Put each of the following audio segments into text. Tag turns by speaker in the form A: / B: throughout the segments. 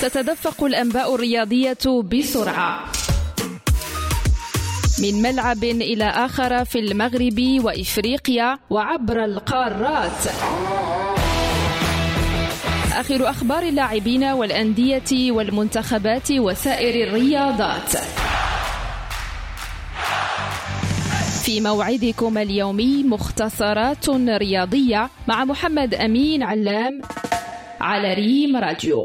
A: تتدفق الأنباء الرياضية بسرعة. من ملعب إلى آخر في المغرب وإفريقيا وعبر القارات. آخر أخبار اللاعبين والأندية والمنتخبات وسائر الرياضات. في موعدكم اليومي مختصرات رياضية مع محمد أمين علام على ريم راديو.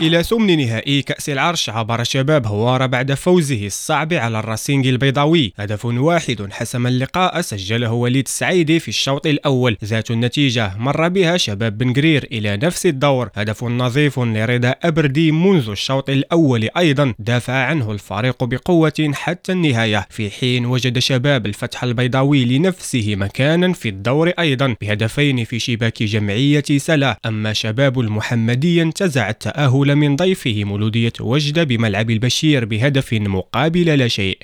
B: إلى ثمن نهائي كأس العرش عبر شباب هوارة بعد فوزه الصعب على الراسينج البيضاوي. هدف واحد حسم اللقاء سجله وليد السعيدي في الشوط الأول. ذات النتيجة مر بها شباب بن قرير إلى نفس الدور. هدف نظيف لرضا أبردي منذ الشوط الأول أيضا. دافع عنه الفريق بقوة حتى النهاية. في حين وجد شباب الفتح البيضاوي لنفسه مكانا في الدور أيضا. بهدفين في شباك جمعية سلا. أما شباب المحمدي انتزع التأهل من ضيفه مولودية وجدة بملعب البشير بهدف مقابل لا شيء.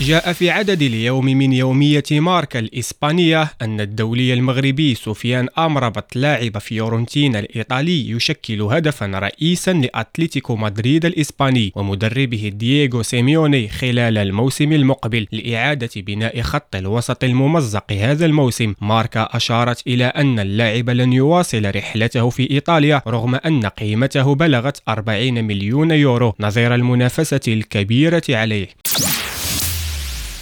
B: جاء في عدد اليوم من يومية ماركا الإسبانية أن الدولي المغربي سفيان أمرابط لاعب فيورنتينا الإيطالي يشكل هدفا رئيسا لأتلتيكو مدريد الإسباني ومدربه دييغو سيميوني خلال الموسم المقبل لإعادة بناء خط الوسط الممزق هذا الموسم. ماركا أشارت إلى أن اللاعب لن يواصل رحلته في إيطاليا رغم أن قيمته بلغت 40 مليون يورو. نظير المنافسة الكبيرة عليه.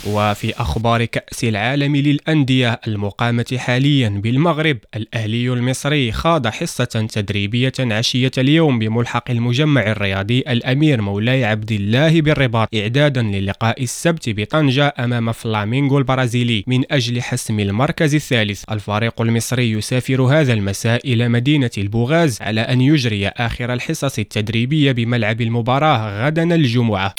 B: وفي أخبار كأس العالم للأندية المقامة حاليا بالمغرب الأهلي المصري خاض حصة تدريبية عشية اليوم بملحق المجمع الرياضي الأمير مولاي عبد الله بالرباط إعدادا للقاء السبت بطنجة أمام فلامينغو البرازيلي من أجل حسم المركز الثالث. الفريق المصري يسافر هذا المساء إلى مدينة البوغاز على أن يجري آخر الحصص التدريبية بملعب المباراة غدا الجمعة.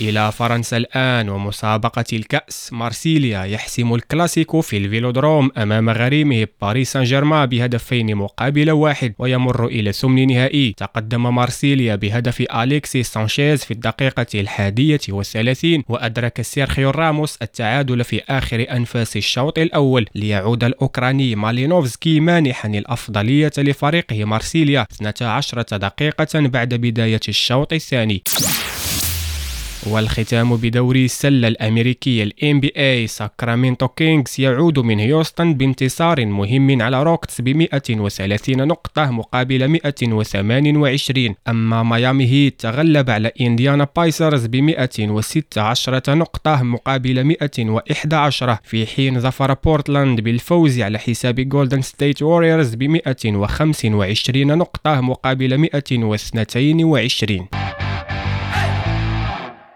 B: إلى فرنسا الآن ومسابقة الكأس مارسيليا يحسم الكلاسيكو في الفيلودروم أمام غريمه باريس سان جيرمان بهدفين مقابل واحد ويمر إلى ثمن نهائي. تقدم مارسيليا بهدف أليكسي سانشيز في الدقيقة الحادية والثلاثين وأدرك سيرخيو راموس التعادل في آخر أنفاس الشوط الأول. ليعود الأوكراني مالينوفسكي مانحا الأفضلية لفريقه مارسيليا 12 دقيقة بعد بداية الشوط الثاني. والختام بدوري السلة الأمريكي ال NBA ساكرامنتو كينغز يعود من هيوستن بانتصار مهم على روكتس ب 130 نقطة مقابل 128 أما ميامي هيت تغلب على إنديانا بايسرز ب 116 نقطة مقابل 111 في حين ظفر بورتلاند بالفوز على حساب جولدن ستيت ووريرز ب 125 نقطة مقابل 122